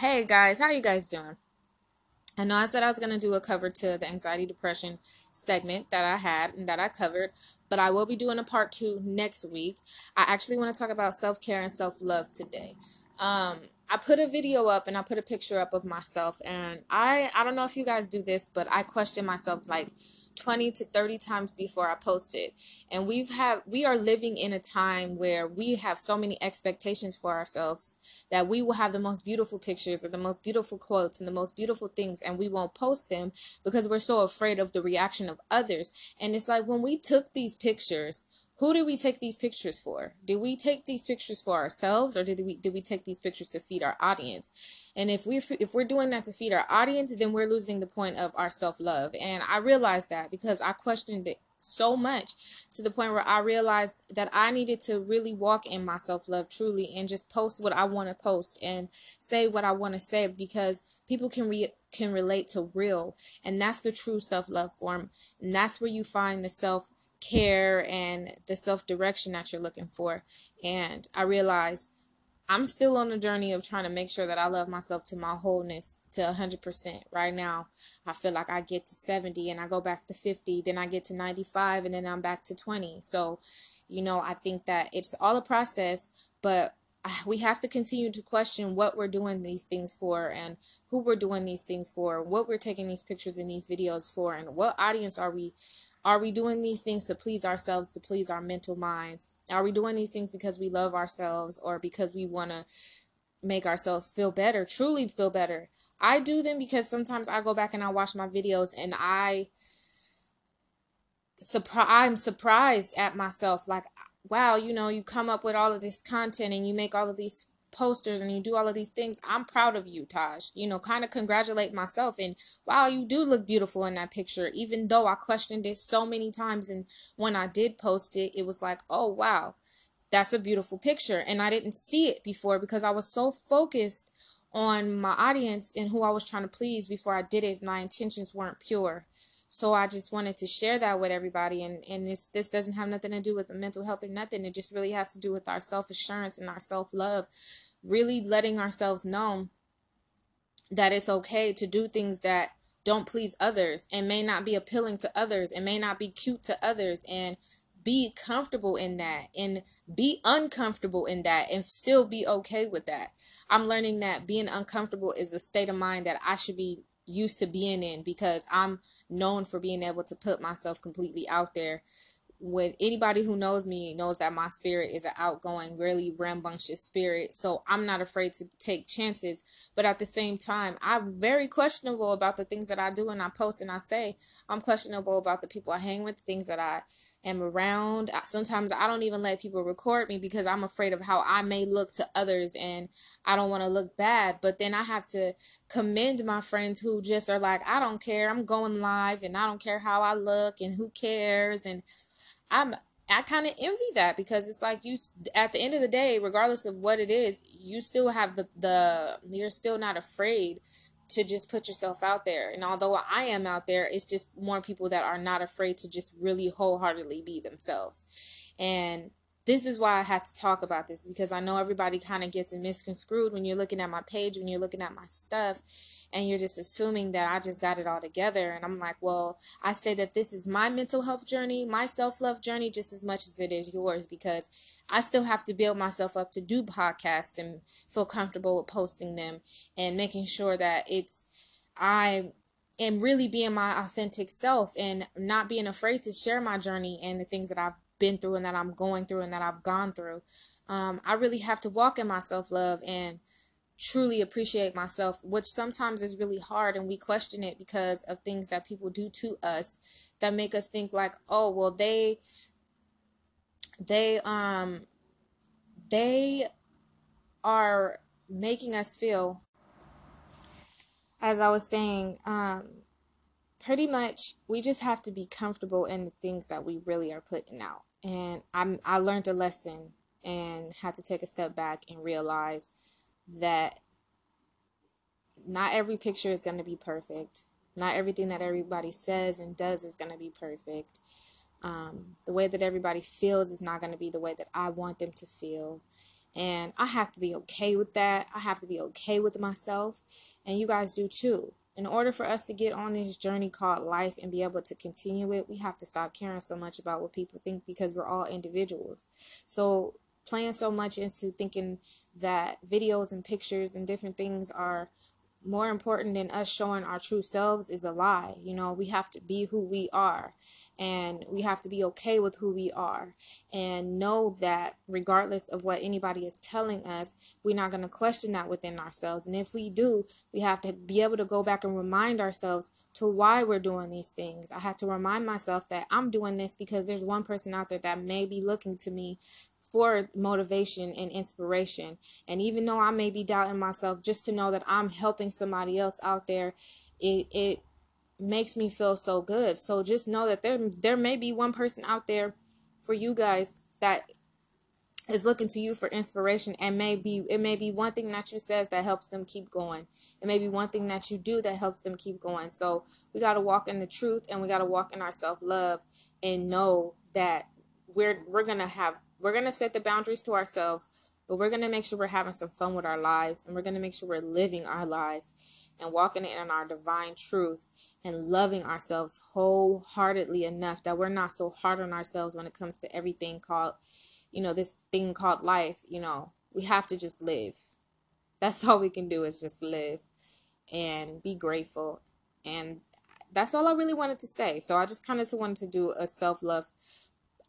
Hey guys, how you guys doing? I know I said I was going to do a cover to the anxiety depression segment that I had and that I covered, but I will be doing a part two next week. I actually want to talk about self care and self love today. Um, I put a video up and I put a picture up of myself, and I I don't know if you guys do this, but I question myself like 20 to 30 times before I post it. And we've have we are living in a time where we have so many expectations for ourselves that we will have the most beautiful pictures or the most beautiful quotes and the most beautiful things and we won't post them because we're so afraid of the reaction of others. And it's like when we took these pictures, who did we take these pictures for? Did we take these pictures for ourselves or did we did we take these pictures to feed our audience? And if we if we're doing that to feed our audience, then we're losing the point of our self-love. And I realized that because I questioned it so much to the point where I realized that I needed to really walk in my self love truly and just post what I want to post and say what I want to say because people can re- can relate to real and that's the true self love form and that's where you find the self care and the self direction that you're looking for. And I realized I'm still on the journey of trying to make sure that I love myself to my wholeness to 100%. Right now, I feel like I get to 70 and I go back to 50, then I get to 95 and then I'm back to 20. So, you know, I think that it's all a process, but ah, we have to continue to question what we're doing these things for and who we're doing these things for, what we're taking these pictures and these videos for, and what audience are we are we doing these things to please ourselves, to please our mental minds? Are we doing these things because we love ourselves or because we want to make ourselves feel better, truly feel better? I do them because sometimes I go back and I watch my videos and I surprise I'm surprised at myself like wow, you know, you come up with all of this content and you make all of these posters and you do all of these things, I'm proud of you, Taj. You know, kind of congratulate myself and wow, you do look beautiful in that picture. Even though I questioned it so many times and when I did post it, it was like, "Oh, wow. That's a beautiful picture." And I didn't see it before because I was so focused on my audience and who I was trying to please before I did it. My intentions weren't pure. So I just wanted to share that with everybody and, and this this doesn't have nothing to do with the mental health or nothing. It just really has to do with our self assurance and our self love. Really letting ourselves know that it's okay to do things that don't please others and may not be appealing to others and may not be cute to others and be comfortable in that and be uncomfortable in that and still be okay with that. I'm learning that being uncomfortable is a state of mind that I should be used to being in because I'm known for being able to put myself completely out there with anybody who knows me knows that my spirit is an outgoing, really rambunctious spirit. So I'm not afraid to take chances. But at the same time, I'm very questionable about the things that I do and I post and I say. I'm questionable about the people I hang with, the things that I am around. Sometimes I don't even let people record me because I'm afraid of how I may look to others and I don't want to look bad. But then I have to commend my friends who just are like, I don't care. I'm going live and I don't care how I look and who cares and I'm I kind of envy that because it's like you at the end of the day, regardless of what it is, you still have the the you're still not afraid to just put yourself out there. And although I am out there, it's just more people that are not afraid to just really wholeheartedly be themselves. And this is why I had to talk about this because I know everybody kind of gets misconstrued when you're looking at my page, when you're looking at my stuff, and you're just assuming that I just got it all together. And I'm like, well, I say that this is my mental health journey, my self love journey, just as much as it is yours because I still have to build myself up to do podcasts and feel comfortable with posting them and making sure that it's, I am really being my authentic self and not being afraid to share my journey and the things that I've been through and that I'm going through and that I've gone through. Um, I really have to walk in my self love and truly appreciate myself, which sometimes is really hard and we question it because of things that people do to us that make us think like, oh, well, they, they, um, they are making us feel, as I was saying, um, pretty much we just have to be comfortable in the things that we really are putting out and I'm I learned a lesson and had to take a step back and realize that not every picture is going to be perfect. Not everything that everybody says and does is going to be perfect. Um, the way that everybody feels is not going to be the way that I want them to feel. And I have to be okay with that. I have to be okay with myself. And you guys do too. In order for us to get on this journey called life and be able to continue it, we have to stop caring so much about what people think because we're all individuals. So, playing so much into thinking that videos and pictures and different things are more important than us showing our true selves is a lie. You know, we have to be who we are and we have to be okay with who we are and know that regardless of what anybody is telling us, we're not going to question that within ourselves. And if we do, we have to be able to go back and remind ourselves to why we're doing these things. I have to remind myself that I'm doing this because there's one person out there that may be looking to me for motivation and inspiration. And even though I may be doubting myself, just to know that I'm helping somebody else out there, it it makes me feel so good. So just know that there there may be one person out there for you guys that is looking to you for inspiration and maybe it may be one thing that you says that helps them keep going it may be one thing that you do that helps them keep going so we got to walk in the truth and we got to walk in our self-love and know that we're we're gonna have we're going to set the boundaries to ourselves, but we're going to make sure we're having some fun with our lives and we're going to make sure we're living our lives and walking in our divine truth and loving ourselves wholeheartedly enough that we're not so hard on ourselves when it comes to everything called, you know, this thing called life. You know, we have to just live. That's all we can do is just live and be grateful. And that's all I really wanted to say. So I just kind of wanted to do a self love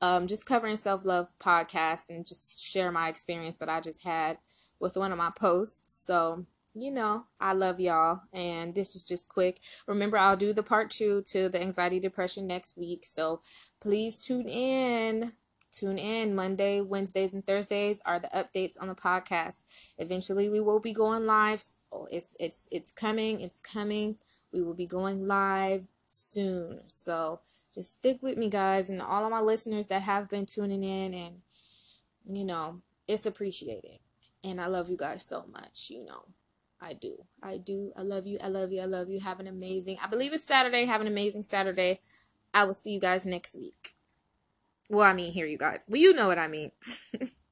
um, just covering self love podcast and just share my experience that I just had with one of my posts. So, you know, I love y'all. And this is just quick. Remember, I'll do the part two to the anxiety depression next week. So please tune in. Tune in Monday, Wednesdays, and Thursdays are the updates on the podcast. Eventually, we will be going live. It's it's it's coming. It's coming. We will be going live soon. So just stick with me, guys, and all of my listeners that have been tuning in, and you know, it's appreciated. And I love you guys so much, you know. I do. I do. I love you. I love you. I love you. Have an amazing, I believe it's Saturday. Have an amazing Saturday. I will see you guys next week. Well, I mean, hear you guys. Well, you know what I mean.